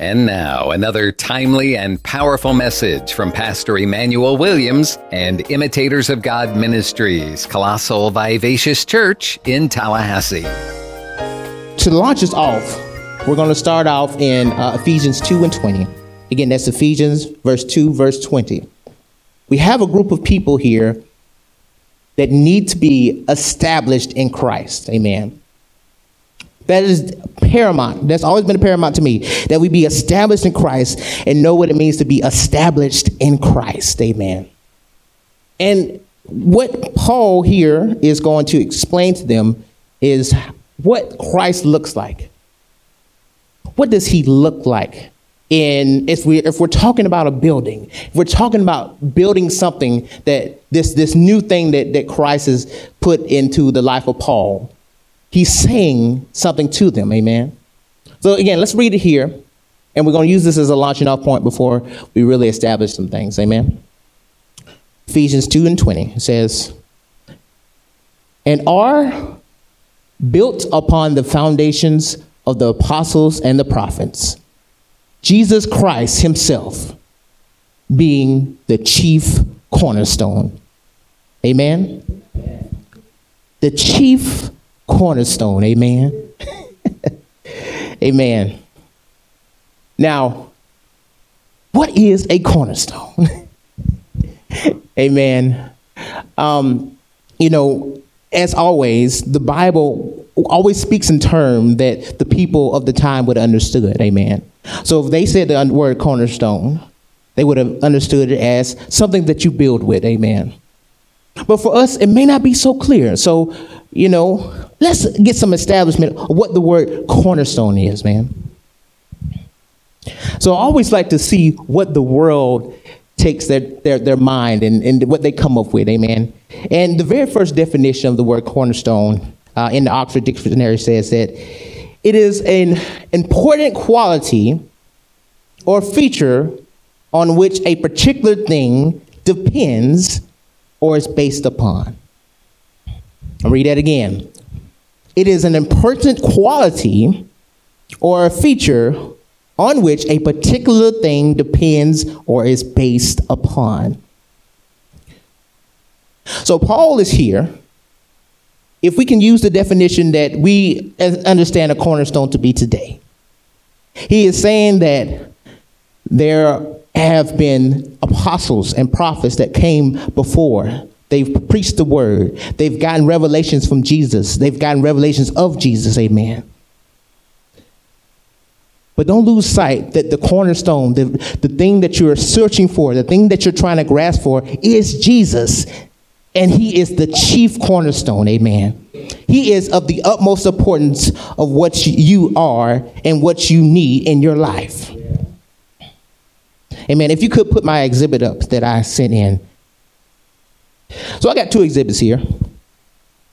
And now, another timely and powerful message from Pastor Emmanuel Williams and Imitators of God Ministries, Colossal Vivacious Church in Tallahassee. To launch us off, we're going to start off in uh, Ephesians 2 and 20. Again, that's Ephesians verse 2, verse 20. We have a group of people here that need to be established in Christ. Amen. That is paramount. That's always been paramount to me that we be established in Christ and know what it means to be established in Christ. Amen. And what Paul here is going to explain to them is what Christ looks like. What does he look like? In if we if we're talking about a building, if we're talking about building something that this this new thing that, that Christ has put into the life of Paul, he's saying something to them. Amen. So again, let's read it here, and we're going to use this as a launching off point before we really establish some things. Amen. Ephesians 2 and 20 says, And are built upon the foundations of the apostles and the prophets, Jesus Christ himself being the chief cornerstone. Amen. The chief cornerstone. Amen. Amen. Now, what is a cornerstone? Amen. Um, you know, as always, the Bible always speaks in terms that the people of the time would have understood. Amen. So if they said the word cornerstone, they would have understood it as something that you build with. Amen. But for us, it may not be so clear. So, you know, let's get some establishment of what the word cornerstone is, man. So I always like to see what the world takes their, their, their mind and, and what they come up with, amen. And the very first definition of the word cornerstone uh, in the Oxford Dictionary says that it is an important quality or feature on which a particular thing depends or is based upon. I'll read that again. It is an important quality or a feature on which a particular thing depends or is based upon. So, Paul is here. If we can use the definition that we understand a cornerstone to be today, he is saying that there have been apostles and prophets that came before. They've preached the word. They've gotten revelations from Jesus. They've gotten revelations of Jesus. Amen. But don't lose sight that the cornerstone, the, the thing that you're searching for, the thing that you're trying to grasp for is Jesus. And he is the chief cornerstone. Amen. He is of the utmost importance of what you are and what you need in your life. Amen. If you could put my exhibit up that I sent in. So I got two exhibits here.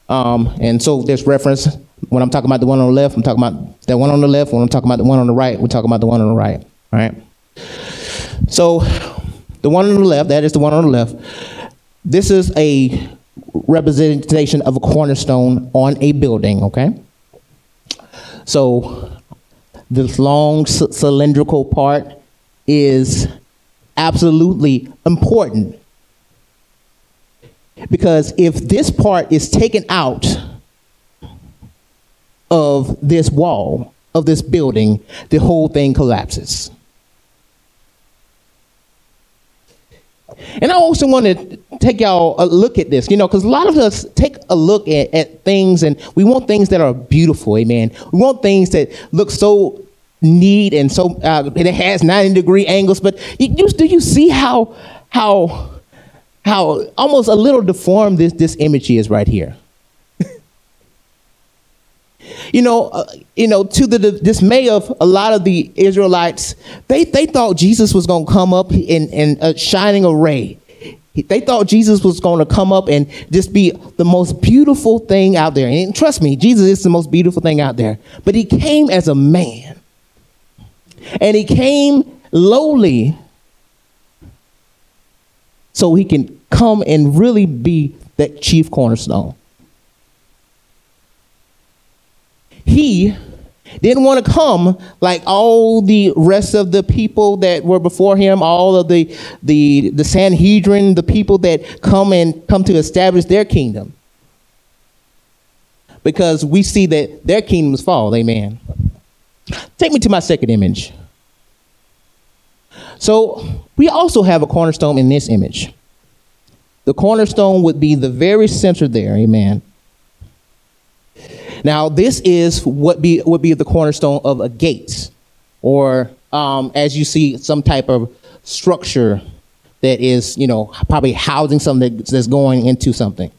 Um, and so there's reference. When I'm talking about the one on the left, I'm talking about that one on the left. When I'm talking about the one on the right, we're talking about the one on the right. All right. So the one on the left, that is the one on the left. This is a representation of a cornerstone on a building, okay? So this long c- cylindrical part is absolutely important. Because if this part is taken out of this wall, of this building, the whole thing collapses. And I also want to take y'all a look at this, you know, because a lot of us take a look at, at things and we want things that are beautiful, amen. We want things that look so neat and so uh, it has 90 degree angles but you, do you see how how how almost a little deformed this this image is right here. You know uh, you know to the, the, dismay of a lot of the israelites they they thought jesus was going to come up in in a shining array. They thought jesus was going to come up and just be the most beautiful thing out there. And trust me jesus is the most beautiful thing out there. But he came as a man. And he came lowly so he can come and really be that chief cornerstone. He Didn't want to come like all the rest of the people that were before him, all of the the the Sanhedrin, the people that come and come to establish their kingdom. Because we see that their kingdoms fall, amen. Take me to my second image. So we also have a cornerstone in this image. The cornerstone would be the very center there, amen. Now, this is what be would be the cornerstone of a gate, or um, as you see, some type of structure that is, you know, probably housing something that's going into something.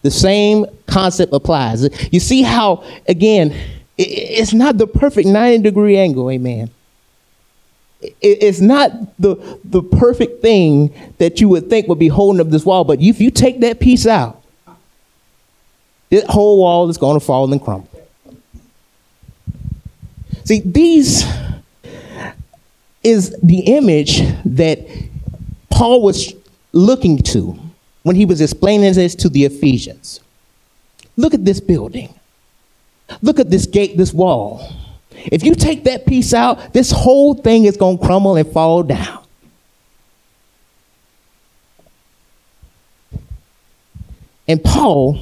The same concept applies. You see how, again, it's not the perfect 90 degree angle, amen. It's not the, the perfect thing that you would think would be holding up this wall, but if you take that piece out, this whole wall is going to fall and crumble. See, these is the image that Paul was looking to when he was explaining this to the Ephesians. Look at this building. Look at this gate, this wall. If you take that piece out, this whole thing is going to crumble and fall down. And Paul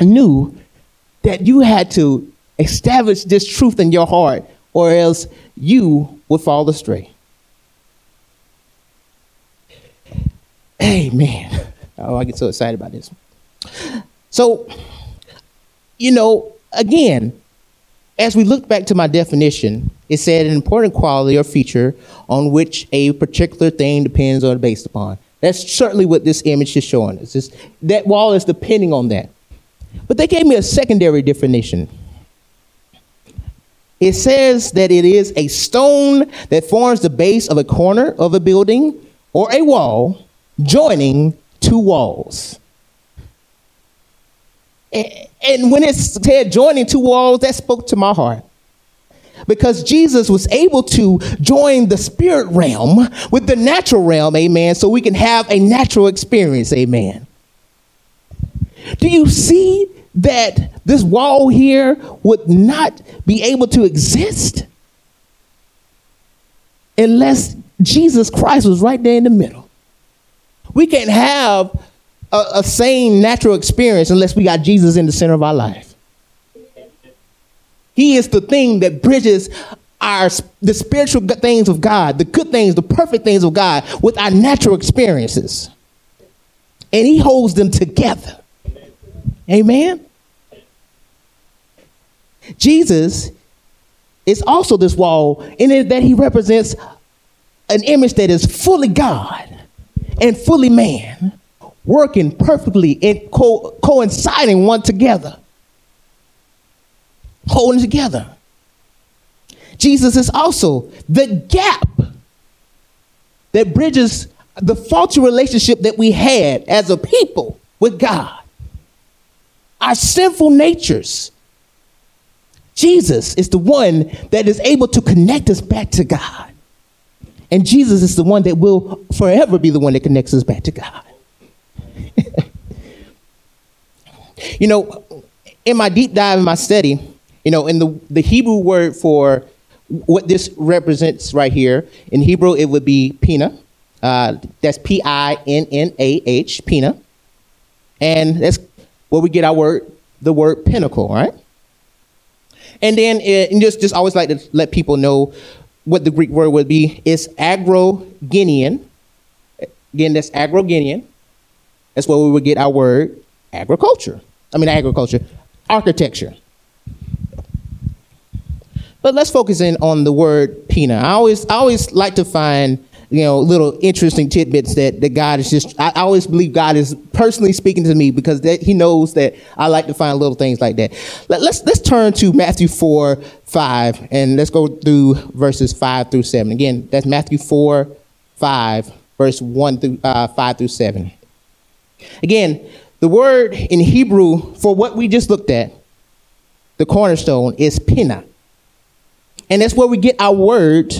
knew that you had to establish this truth in your heart, or else you would fall astray. Amen. Oh, I get so excited about this. So, you know, again, as we look back to my definition, it said an important quality or feature on which a particular thing depends or based upon. That's certainly what this image is showing us. It's, that wall is depending on that. But they gave me a secondary definition. It says that it is a stone that forms the base of a corner of a building or a wall joining two walls. Eh, And when it said joining two walls, that spoke to my heart. Because Jesus was able to join the spirit realm with the natural realm, amen, so we can have a natural experience, amen. Do you see that this wall here would not be able to exist unless Jesus Christ was right there in the middle? We can't have a, a sane natural experience unless we got Jesus in the center of our life. He is the thing that bridges our the spiritual things of God, the good things, the perfect things of God with our natural experiences. And he holds them together. Amen. Jesus is also this wall in that he represents an image that is fully God and fully man, working perfectly and co- coinciding one together, holding together. Jesus is also the gap that bridges the faulty relationship that we had as a people with God our sinful natures. Jesus is the one that is able to connect us back to God. And Jesus is the one that will forever be the one that connects us back to God. you know, in my deep dive in my study, you know, in the, the Hebrew word for what this represents right here, in Hebrew it would be pina. Uh, that's P I N N A H, pina. And that's where we get our word, the word pinnacle, right? And then it, and just, just always like to let people know what the Greek word would be. It's agrogenian. Again, that's agrogenian. That's where we would get our word agriculture. I mean, agriculture, architecture. But let's focus in on the word pina. I always, I always like to find you know, little interesting tidbits that, that God is just, I always believe God is personally speaking to me because that, he knows that I like to find little things like that. Let, let's, let's turn to Matthew 4, 5, and let's go through verses 5 through 7. Again, that's Matthew 4, 5, verse 1 through uh, 5 through 7. Again, the word in Hebrew for what we just looked at, the cornerstone, is pina. And that's where we get our word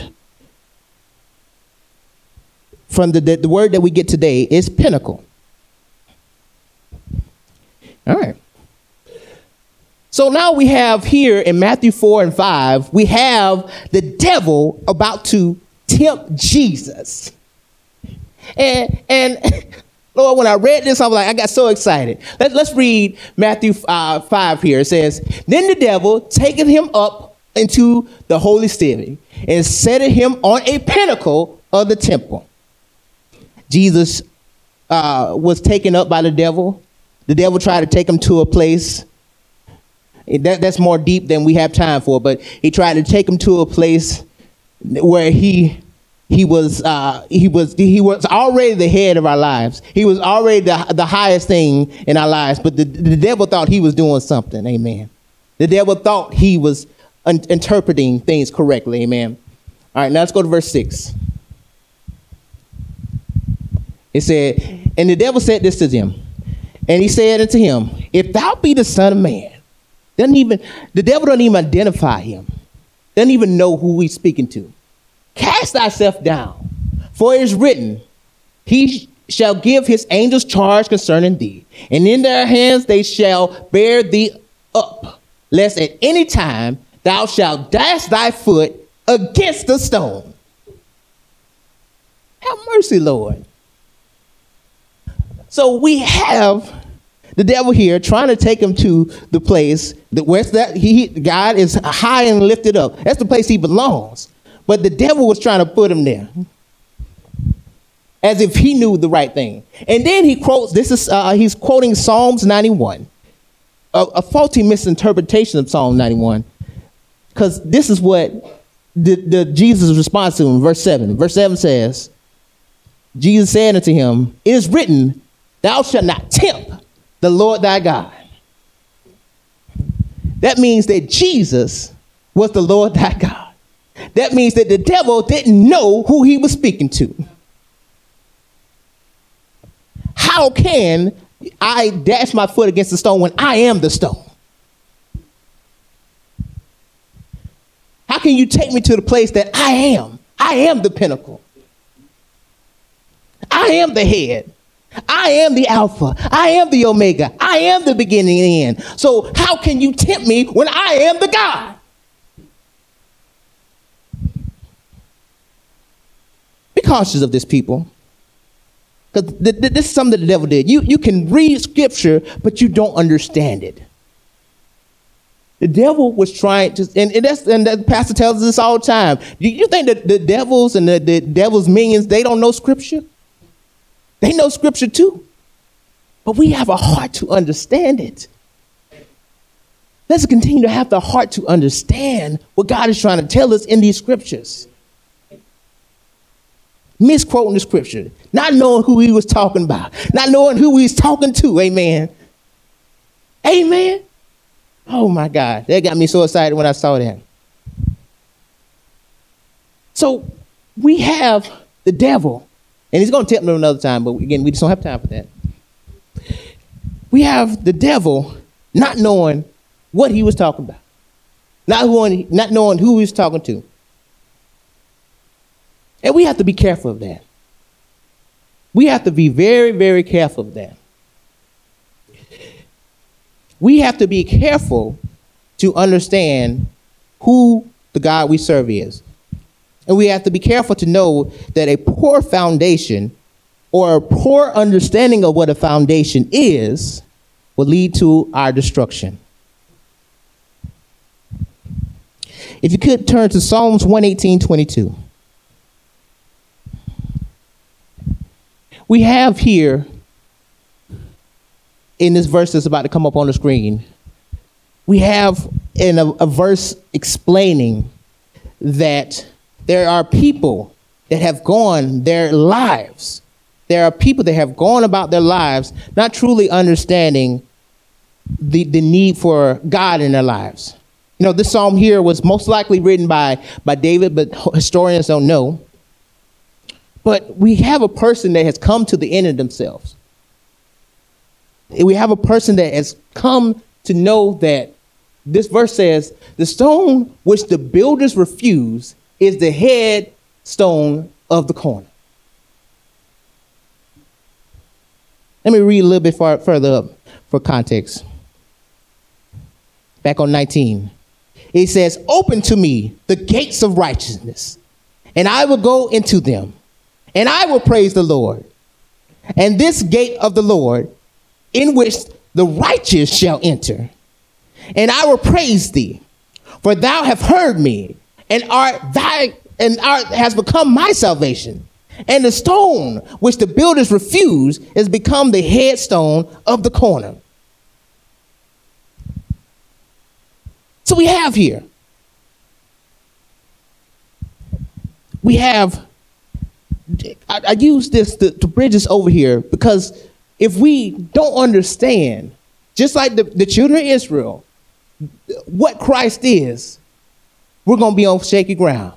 from the, the, the word that we get today is pinnacle. All right. So now we have here in Matthew 4 and 5, we have the devil about to tempt Jesus. And, and Lord, when I read this, I was like, I got so excited. Let, us read Matthew uh, 5 here. It says, Then the devil taketh him up into the holy city and set him on a pinnacle of the temple. Jesus uh, was taken up by the devil. The devil tried to take him to a place that, that's more deep than we have time for. But he tried to take him to a place where he he was uh, he was he was already the head of our lives. He was already the, the highest thing in our lives. But the, the devil thought he was doing something. Amen. The devil thought he was un- interpreting things correctly. Amen. All right, now let's go to verse six. It said, and the devil said this to them, and he said unto him, If thou be the son of man, doesn't even the devil doesn't even identify him. Doesn't even know who he's speaking to. Cast thyself down, for it is written, He shall give his angels charge concerning thee, and in their hands they shall bear thee up, lest at any time thou shalt dash thy foot against a stone. Have mercy, Lord. So we have the devil here trying to take him to the place that where that he God is high and lifted up. That's the place he belongs. But the devil was trying to put him there. As if he knew the right thing. And then he quotes, this is uh, he's quoting Psalms 91. A, a faulty misinterpretation of Psalm 91. Because this is what the, the Jesus' response to him, verse 7. Verse 7 says, Jesus said unto him, It is written, Thou shalt not tempt the Lord thy God. That means that Jesus was the Lord thy God. That means that the devil didn't know who he was speaking to. How can I dash my foot against the stone when I am the stone? How can you take me to the place that I am? I am the pinnacle. I am the head. I am the Alpha. I am the Omega. I am the beginning and end. So, how can you tempt me when I am the God? Be cautious of this, people. Because th- th- this is something the devil did. You, you can read scripture, but you don't understand it. The devil was trying to, and, and, that's, and the pastor tells us this all the time. You, you think that the devils and the, the devil's minions, they don't know scripture? They know scripture too. But we have a heart to understand it. Let's continue to have the heart to understand what God is trying to tell us in these scriptures. Misquoting the scripture, not knowing who he was talking about, not knowing who he's talking to. Amen. Amen. Oh my God, that got me so excited when I saw that. So we have the devil and he's going to tempt them another time, but again, we just don't have time for that. We have the devil not knowing what he was talking about, not knowing, not knowing who he was talking to. And we have to be careful of that. We have to be very, very careful of that. We have to be careful to understand who the God we serve is. And we have to be careful to know that a poor foundation or a poor understanding of what a foundation is will lead to our destruction. If you could turn to Psalms 118 22. We have here in this verse that's about to come up on the screen, we have in a, a verse explaining that there are people that have gone their lives. There are people that have gone about their lives not truly understanding the, the need for God in their lives. You know, this psalm here was most likely written by, by David, but historians don't know. But we have a person that has come to the end of themselves. We have a person that has come to know that this verse says, The stone which the builders refuse is the head stone of the corner. Let me read a little bit far, further up for context. back on 19. It says, Open to me the gates of righteousness, and I will go into them, and I will praise the Lord. And this gate of the Lord, in which the righteous shall enter, and I will praise thee, for thou hast heard me, and art thy and art has become my salvation. And the stone which the builders refused has become the headstone of the corner. So we have here, we have, I, I use this to, to bridge this over here because if we don't understand, just like the, the children of Israel, what Christ is, we're going to be on shaky ground.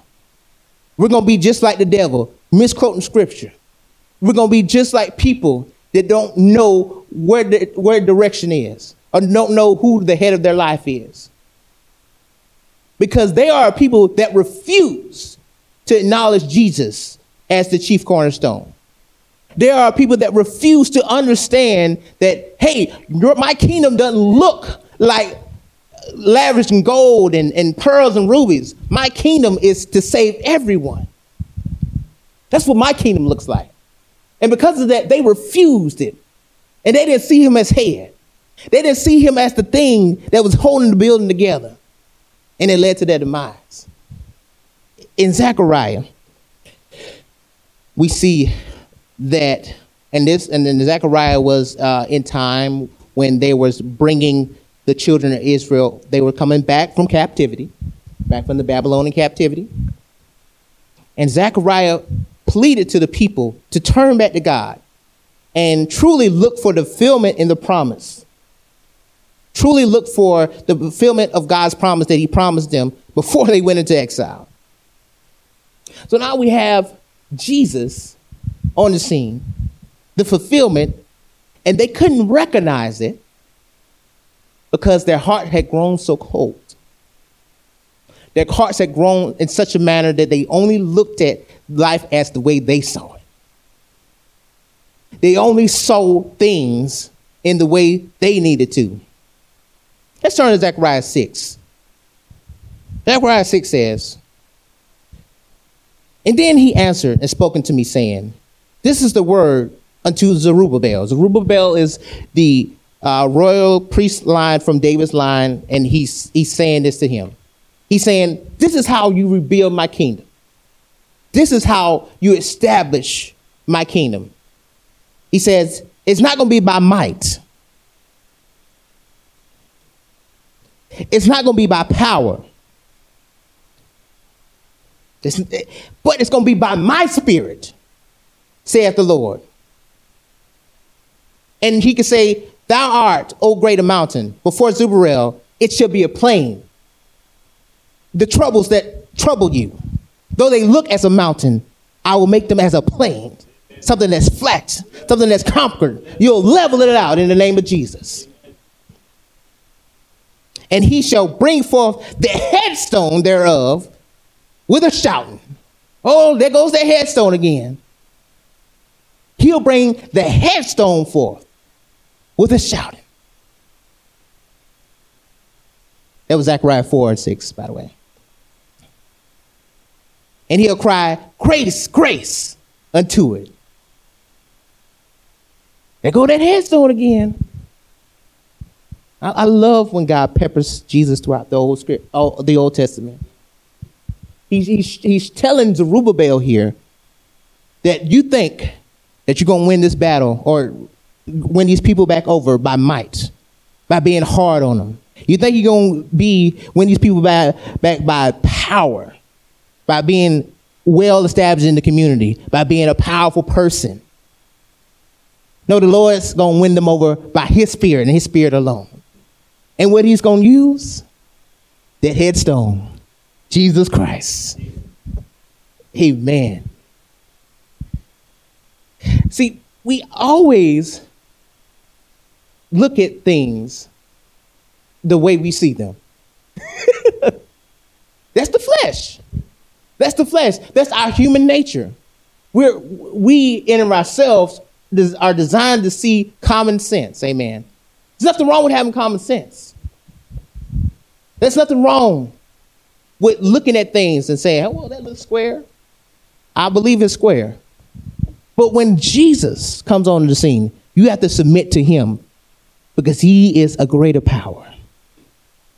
We're going to be just like the devil, misquoting scripture. We're going to be just like people that don't know where the, where direction is or don't know who the head of their life is. Because they are people that refuse to acknowledge Jesus as the chief cornerstone. There are people that refuse to understand that, hey, your, my kingdom doesn't look like lavish in gold and, and pearls and rubies. My kingdom is to save everyone. That's what my kingdom looks like. And because of that, they refused it. And they didn't see him as head. They didn't see him as the thing that was holding the building together. And it led to their demise. In Zechariah, we see that, and this, and then Zechariah was uh, in time when they was bringing the children of Israel, they were coming back from captivity, back from the Babylonian captivity. And Zechariah pleaded to the people to turn back to God and truly look for the fulfillment in the promise. Truly look for the fulfillment of God's promise that He promised them before they went into exile. So now we have Jesus on the scene, the fulfillment, and they couldn't recognize it because their heart had grown so cold. Their hearts had grown in such a manner that they only looked at life as the way they saw it. They only saw things in the way they needed to. Let's turn to Zechariah 6. Zechariah 6 says, And then he answered and spoken to me, saying, This is the word unto Zerubbabel. Zerubbabel is the uh, royal priest line from David's line, and he's, he's saying this to him. He's saying, This is how you rebuild my kingdom. This is how you establish my kingdom. He says, It's not going to be by might, it's not going to be by power. It's, but it's going to be by my spirit, saith the Lord. And he could say, Thou art, O greater mountain, before Zerubbabel, it shall be a plain. The troubles that trouble you, though they look as a mountain, I will make them as a plain, something that's flat, something that's conquered. You'll level it out in the name of Jesus. And he shall bring forth the headstone thereof with a shouting. Oh, there goes the headstone again. He'll bring the headstone forth with a shouting. That was Zechariah 4 and 6, by the way. And he'll cry, Grace, grace unto it. There go that headstone again. I, I love when God peppers Jesus throughout the Old Script, oh, the Old Testament. He's, he's, he's telling Zerubbabel here that you think that you're going to win this battle or win these people back over by might, by being hard on them. You think you're going to be win these people back, back by power, by being well established in the community, by being a powerful person. No, the Lord's going to win them over by His Spirit and His Spirit alone. And what He's going to use? That headstone, Jesus Christ. Amen. See, we always look at things the way we see them. That's the flesh. That's the flesh. That's our human nature. We're, we in ourselves are designed to see common sense. Amen. There's nothing wrong with having common sense. There's nothing wrong with looking at things and saying, oh, well, that looks square. I believe it's square. But when Jesus comes on the scene, you have to submit to him because he is a greater power.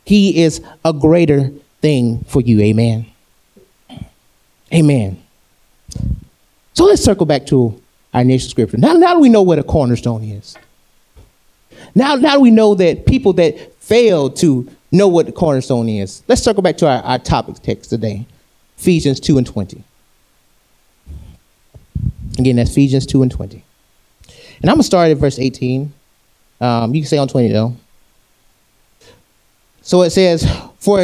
He is a greater thing for you. Amen. Amen. So let's circle back to our initial scripture. Now, now we know what a cornerstone is. Now, now we know that people that fail to know what the cornerstone is. Let's circle back to our, our topic text today Ephesians 2 and 20. Again, that's Ephesians 2 and 20. And I'm going to start at verse 18. Um, you can say on 20 though. So it says, For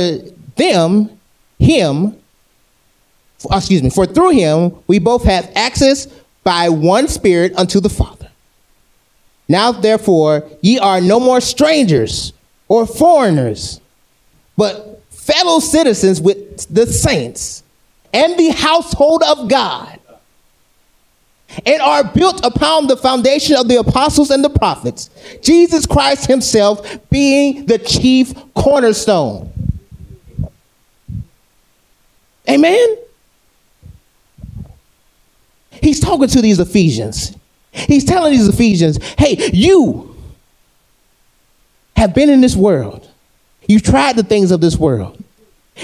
them, him, for, excuse me, for through him we both have access by one Spirit unto the Father. Now, therefore, ye are no more strangers or foreigners, but fellow citizens with the saints and the household of God, and are built upon the foundation of the apostles and the prophets, Jesus Christ Himself being the chief cornerstone. Amen? He's talking to these Ephesians. He's telling these Ephesians, hey, you have been in this world. You've tried the things of this world.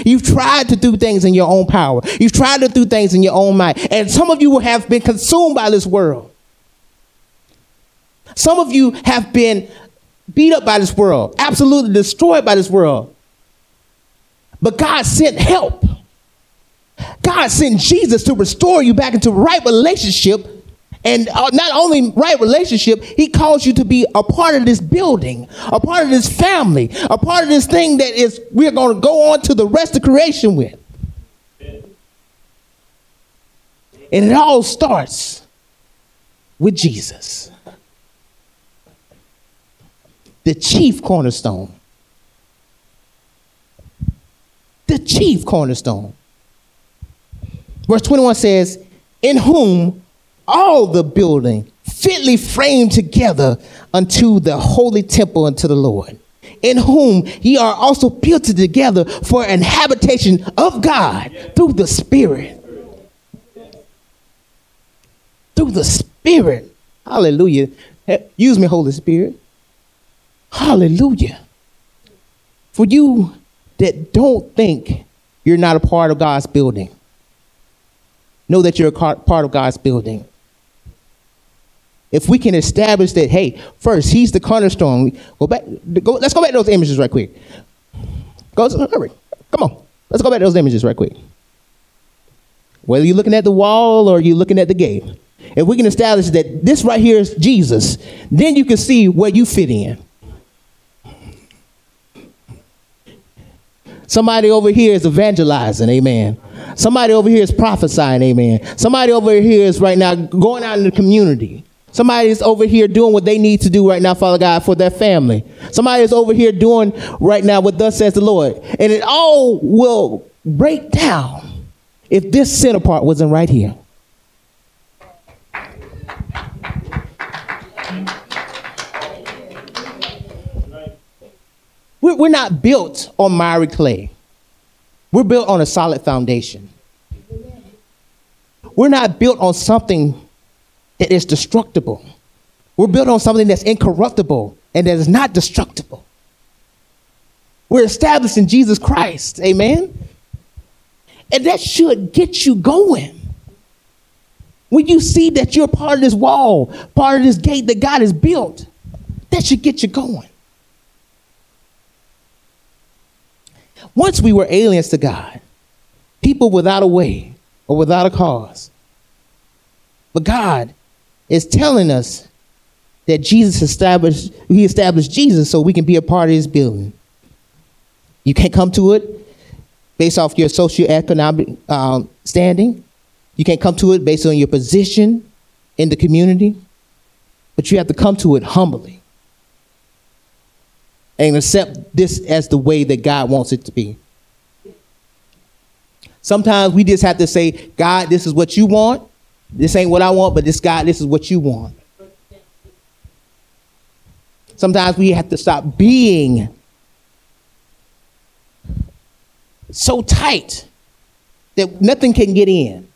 You've tried to do things in your own power. You've tried to do things in your own might. And some of you have been consumed by this world. Some of you have been beat up by this world, absolutely destroyed by this world. But God sent help. God sent Jesus to restore you back into right relationship and uh, not only right relationship, he calls you to be a part of this building, a part of this family, a part of this thing that is we're going to go on to the rest of creation with. And it all starts with Jesus, the chief cornerstone. The chief cornerstone. Verse 21 says, In whom all the building fitly framed together unto the holy temple unto the Lord, in whom ye are also built together for an habitation of God through the Spirit. Through the Spirit. Hallelujah. Eh, use me, Holy Spirit. Hallelujah. For you that don't think you're not a part of God's building, know that you're a part of God's building if we can establish that, hey, first he's the cornerstone. Go back. Go, let's go back to those images right quick. Go, hurry. Come on. Let's go back to those images right quick. Whether you're looking at the wall or you're looking at the gate, if we can establish that this right here is Jesus, then you can see where you fit in. Somebody over here is evangelizing, amen. Somebody over here is prophesying, amen. Somebody over here is right now going out in the community. Somebody is over here doing what they need to do right now, Father God, for their family. Somebody is over here doing right now what thus says the Lord. And it all will break down if this center part wasn't right here. We're not built on miry clay. We're built on a solid foundation. We're not built on something that is destructible. We're built on something that's incorruptible and that is not destructible. We're established in Jesus Christ. Amen. And that should get you going. When you see that you're part of this wall, part of this gate that God has built, that should get you going. Once we were aliens to God, people without a way or without a cause. But God is telling us that Jesus established, he established Jesus so we can be a part of his building. You can't come to it based off your socioeconomic um, standing. You can't come to it based on your position in the community. But you have to come to it humbly and accept this as the way that God wants it to be. Sometimes we just have to say, God, this is what you want. This ain't what I want, but this God, this is what you want. Sometimes we have to stop being so tight that nothing can get in.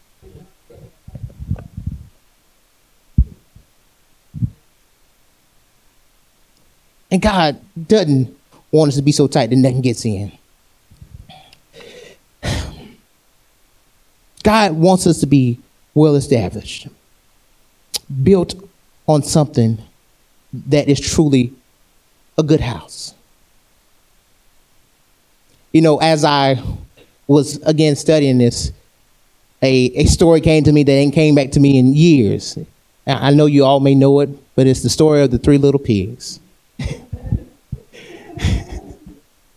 And God doesn't want us to be so tight that nothing gets in. God wants us to be well established, built on something that is truly a good house. You know, as I was again studying this, a, a story came to me that ain't came back to me in years. I know you all may know it, but it's the story of the three little pigs.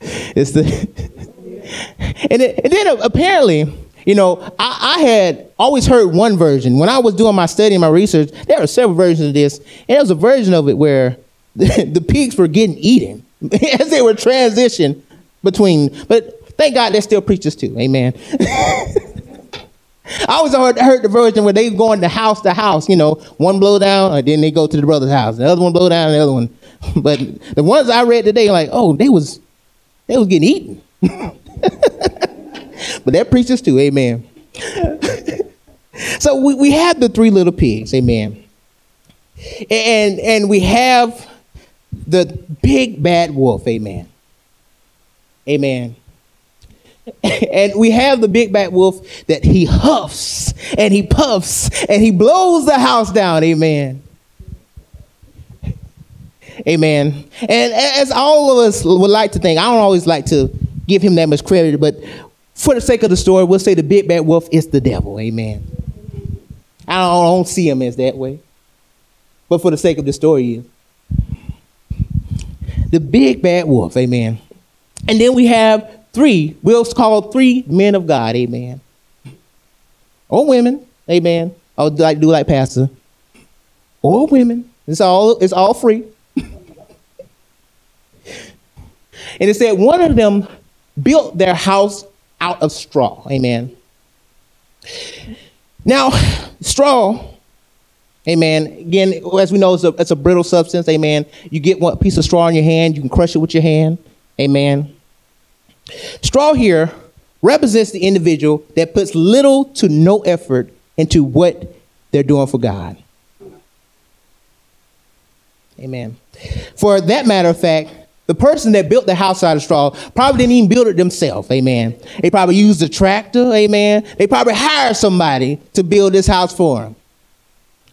it's the and, it, and then apparently you know, I, I, had always heard one version. When I was doing my study and my research, there were several versions of this. And there was a version of it where the, the pigs were getting eaten as they were transitioning between. But thank God there's still preachers too. Amen. I always heard, heard the version where they going to house to house, you know, one blow down, and then they go to the brother's house. The other one blow down, the other one. But the ones I read today, like, oh, they was they was getting eaten. But they're preachers too, amen. so we, we have the three little pigs, amen. And and we have the big bad wolf, amen. Amen. And we have the big bad wolf that he huffs and he puffs and he blows the house down, amen. Amen. And as all of us would like to think, I don't always like to give him that much credit, but for the sake of the story, we'll say the big bad wolf is the devil. Amen. I don't, I see him as that way. But for the sake of the story, the big bad wolf. Amen. And then we have three, we'll call three men of God. Amen. Or women. Amen. I'll like do like pastor. Or women. It's all it's all free. and it said one of them built their house out of straw. Amen. Now, straw, amen. Again, as we know, it's a, it's a brittle substance. Amen. You get one piece of straw in your hand, you can crush it with your hand. Amen. Straw here represents the individual that puts little to no effort into what they're doing for God. Amen. For that matter of fact, the person that built the house out of straw probably didn't even build it themselves. Amen. They probably used a tractor. Amen. They probably hired somebody to build this house for them.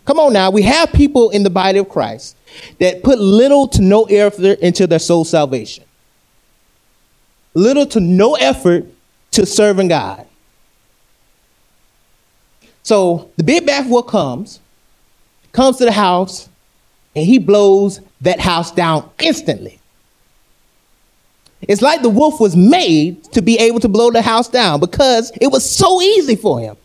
Come on now. We have people in the body of Christ that put little to no effort into their soul salvation. Little to no effort to serving God. So the big bad wolf comes, comes to the house, and he blows that house down instantly. It's like the wolf was made to be able to blow the house down because it was so easy for him.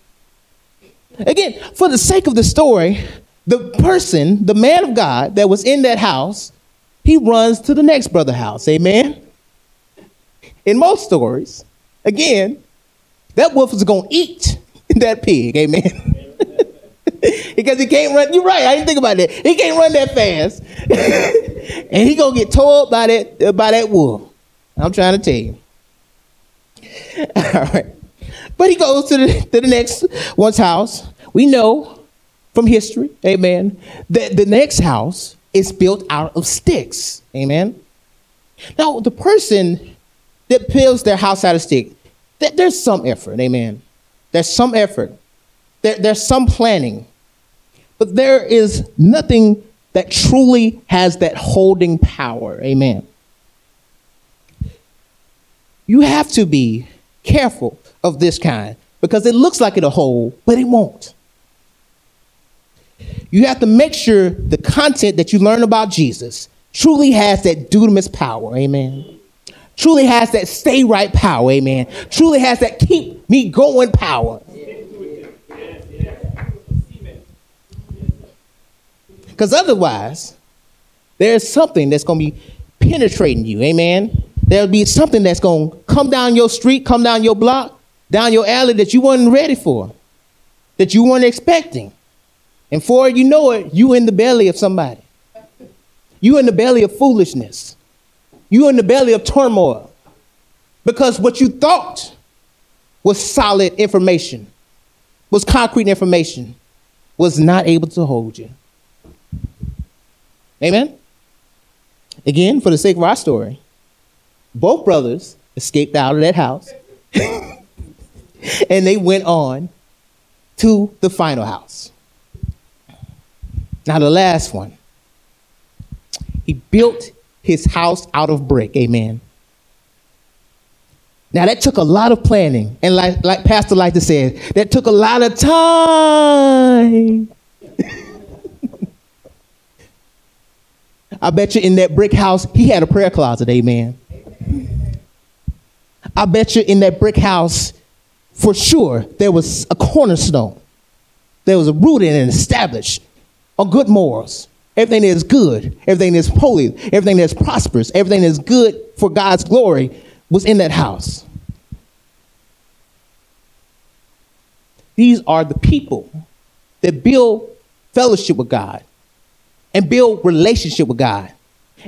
Again, for the sake of the story, the person, the man of God that was in that house, he runs to the next brother house. Amen. In most stories, again, that wolf is going to eat that pig. Amen. because he can't run. You're right. I didn't think about that. He can't run that fast, and he gonna get tore by that by that wolf. I'm trying to tell you. All right. But he goes to the, to the next one's house. We know from history, amen, that the next house is built out of sticks. Amen. Now, the person that builds their house out of sticks, there's some effort, amen. There's some effort. There, there's some planning. But there is nothing that truly has that holding power, amen you have to be careful of this kind because it looks like it'll hold, but it won't. You have to make sure the content that you learn about Jesus truly has that dunamis power, amen. Truly has that stay right power, amen. Truly has that keep me going power. Because otherwise, there's something that's going to be penetrating you, amen there'll be something that's going to come down your street, come down your block, down your alley that you weren't ready for, that you weren't expecting. And for you know it, you in the belly of somebody. You in the belly of foolishness. You in the belly of turmoil. Because what you thought was solid information, was concrete information, was not able to hold you. Amen? Again, for the sake of our story, both brothers escaped out of that house and they went on to the final house. Now, the last one. He built his house out of brick. Amen. Now that took a lot of planning, and like like Pastor Lighter said, that took a lot of time. I bet you in that brick house he had a prayer closet. Amen. I bet you in that brick house, for sure, there was a cornerstone. There was a rooted and established on good morals. Everything that is good, everything that is holy, everything that is prosperous, everything that is good for God's glory was in that house. These are the people that build fellowship with God and build relationship with God.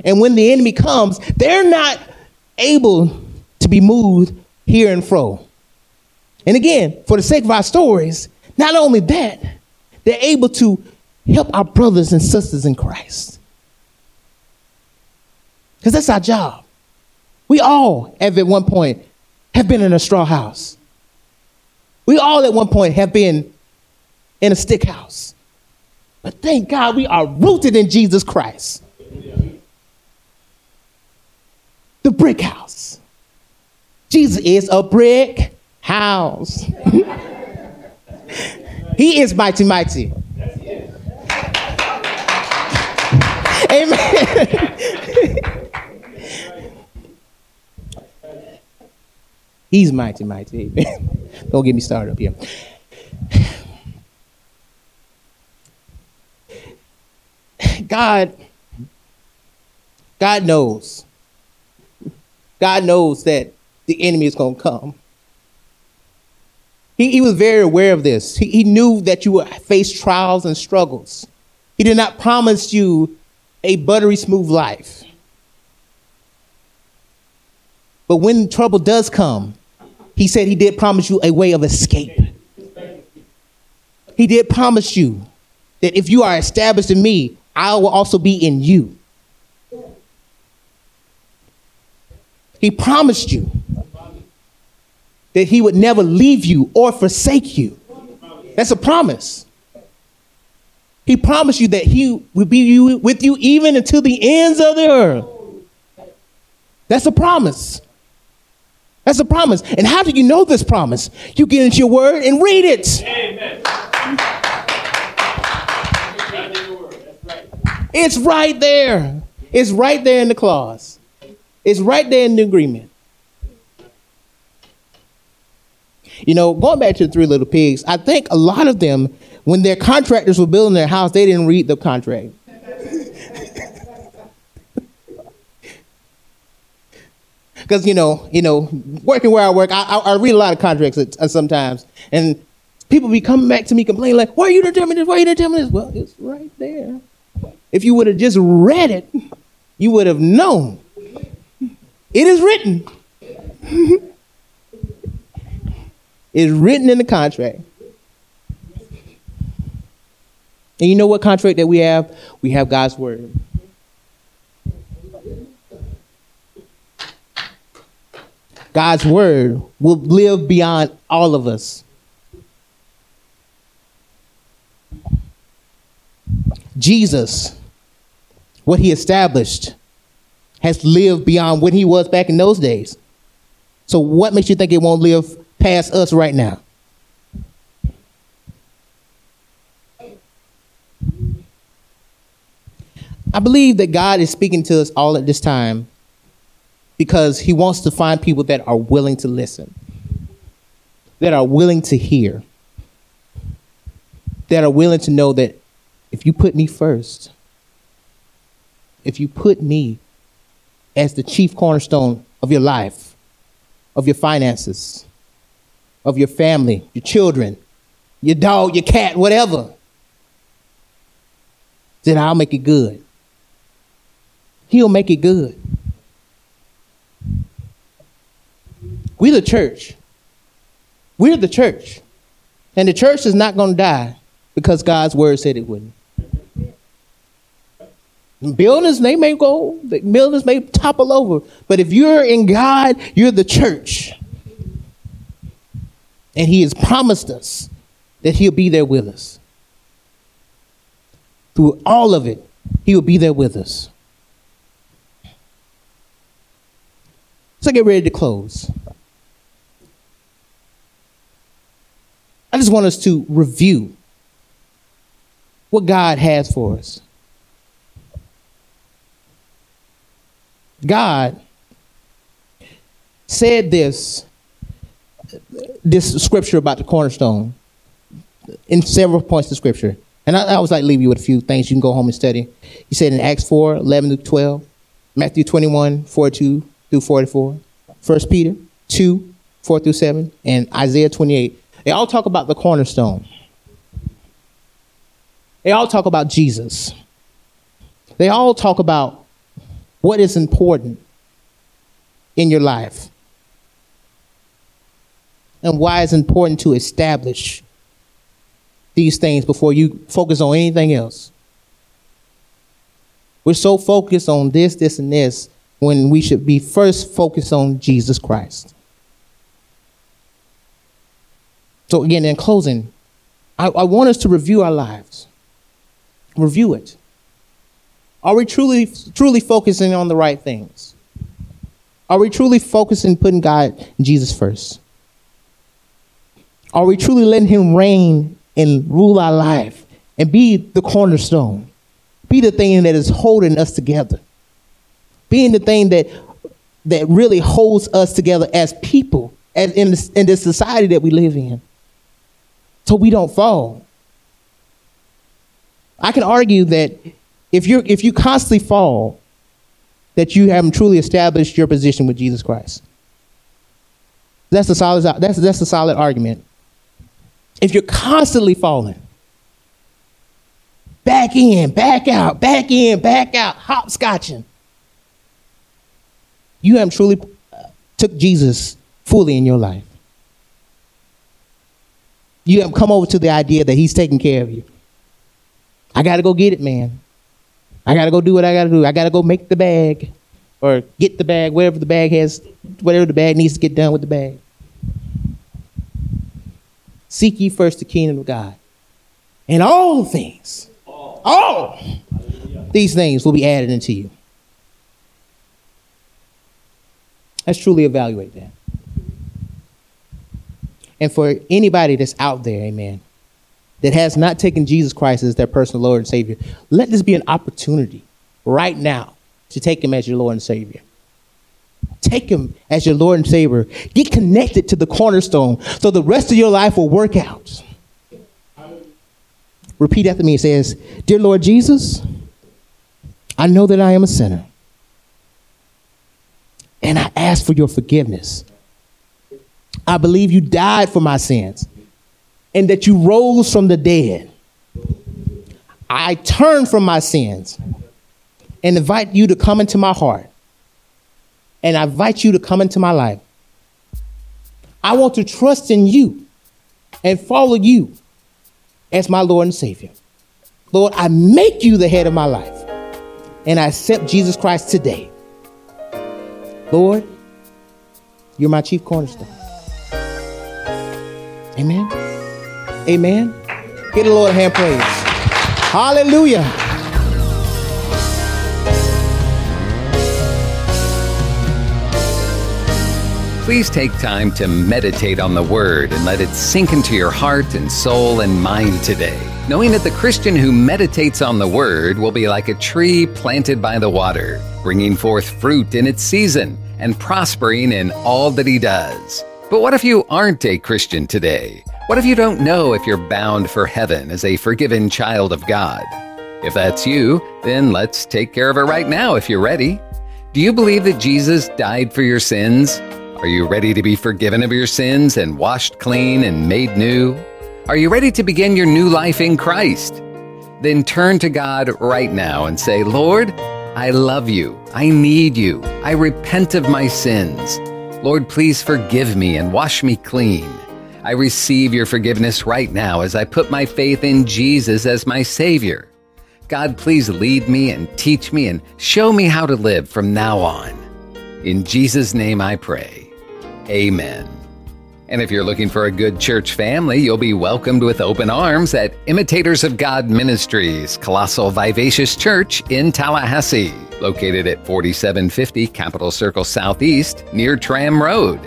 And when the enemy comes, they're not able to be moved here and fro. And again, for the sake of our stories, not only that, they're able to help our brothers and sisters in Christ. Because that's our job. We all, at one point, have been in a straw house. We all, at one point, have been in a stick house. But thank God we are rooted in Jesus Christ. The brick house. Jesus is a brick house. he is mighty, mighty. Amen. He's mighty, mighty. Amen. Don't get me started up here. God, God knows. God knows that the enemy is going to come. He, he, was very aware of this. He, he knew that you would face trials and struggles. He did not promise you a buttery smooth life. But when trouble does come, he said he did promise you a way of escape. He did promise you that if you are established in me, I will also be in you. He promised you that he would never leave you or forsake you. That's a promise. He promised you that he would be with you even until the ends of the earth. That's a promise. That's a promise. And how do you know this promise? You get into your word and read it. Amen. It's right there. It's right there in the clause. It's right there in the agreement. You know, going back to the three little pigs, I think a lot of them, when their contractors were building their house, they didn't read the contract. because you know, you know, working where I work, I, I, I read a lot of contracts at, at sometimes, and people be coming back to me complaining like, "Why are you didn't telling me this? Why are you didn't tell me this?" Well, it's right there. If you would have just read it, you would have known. It is written. it's written in the contract. And you know what contract that we have? We have God's word. God's word will live beyond all of us. Jesus, what he established, has lived beyond what he was back in those days. So, what makes you think it won't live past us right now? I believe that God is speaking to us all at this time because he wants to find people that are willing to listen, that are willing to hear, that are willing to know that if you put me first, if you put me as the chief cornerstone of your life, of your finances, of your family, your children, your dog, your cat, whatever, then I'll make it good. He'll make it good. We're the church. We're the church. And the church is not going to die because God's word said it wouldn't. Buildings, they may go, buildings may topple over. But if you're in God, you're the church. And He has promised us that He'll be there with us. Through all of it, He will be there with us. So get ready to close. I just want us to review what God has for us. God said this this scripture about the cornerstone in several points of scripture. And I, I was like leave you with a few things you can go home and study. He said in Acts 4, 11 to 12, Matthew 21, 42 through 44, 1 Peter 2, 4 through 7, and Isaiah 28. They all talk about the cornerstone. They all talk about Jesus. They all talk about what is important in your life and why it's important to establish these things before you focus on anything else. We're so focused on this, this, and this when we should be first focused on Jesus Christ. So, again, in closing, I, I want us to review our lives. Review it. Are we truly, truly focusing on the right things? Are we truly focusing putting God and Jesus first? Are we truly letting Him reign and rule our life and be the cornerstone? Be the thing that is holding us together. Being the thing that that really holds us together as people, as in this, in this society that we live in, so we don't fall. I can argue that if you if you constantly fall, that you haven't truly established your position with Jesus Christ. That's a solid that's that's a solid argument. If you're constantly falling, back in, back out, back in, back out, hopscotching, you haven't truly uh, took Jesus fully in your life. You have come over to the idea that he's taking care of you. I got to go get it, man. I got to go do what I got to do. I got to go make the bag or get the bag, whatever the bag has, whatever the bag needs to get done with the bag. Seek ye first the kingdom of God. And all things, all these things will be added unto you. Let's truly evaluate that. And for anybody that's out there, amen, that has not taken Jesus Christ as their personal Lord and Savior, let this be an opportunity right now to take Him as your Lord and Savior. Take Him as your Lord and Savior. Get connected to the cornerstone so the rest of your life will work out. Repeat after me. It says, Dear Lord Jesus, I know that I am a sinner. And I ask for your forgiveness. I believe you died for my sins and that you rose from the dead. I turn from my sins and invite you to come into my heart. And I invite you to come into my life. I want to trust in you and follow you as my Lord and Savior. Lord, I make you the head of my life. And I accept Jesus Christ today. Lord, you're my chief cornerstone. Amen. Amen. Give the Lord a hand praise. Hallelujah. Please take time to meditate on the Word and let it sink into your heart and soul and mind today, knowing that the Christian who meditates on the Word will be like a tree planted by the water, bringing forth fruit in its season and prospering in all that he does. But what if you aren't a Christian today? What if you don't know if you're bound for heaven as a forgiven child of God? If that's you, then let's take care of it right now if you're ready. Do you believe that Jesus died for your sins? Are you ready to be forgiven of your sins and washed clean and made new? Are you ready to begin your new life in Christ? Then turn to God right now and say, Lord, I love you. I need you. I repent of my sins. Lord, please forgive me and wash me clean. I receive your forgiveness right now as I put my faith in Jesus as my Savior. God, please lead me and teach me and show me how to live from now on. In Jesus' name I pray. Amen. And if you're looking for a good church family, you'll be welcomed with open arms at Imitators of God Ministries, Colossal Vivacious Church in Tallahassee, located at 4750 Capitol Circle Southeast near Tram Road.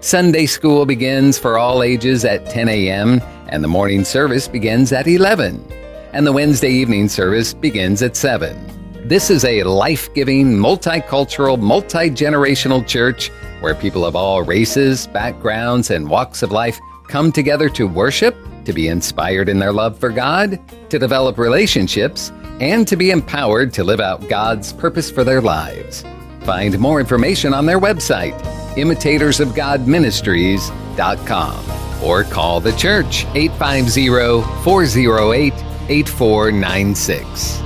Sunday school begins for all ages at 10 a.m., and the morning service begins at 11. And the Wednesday evening service begins at 7. This is a life giving, multicultural, multi generational church where people of all races, backgrounds, and walks of life come together to worship, to be inspired in their love for God, to develop relationships, and to be empowered to live out God's purpose for their lives. Find more information on their website, imitatorsofgodministries.com, or call the church 850 408 8496.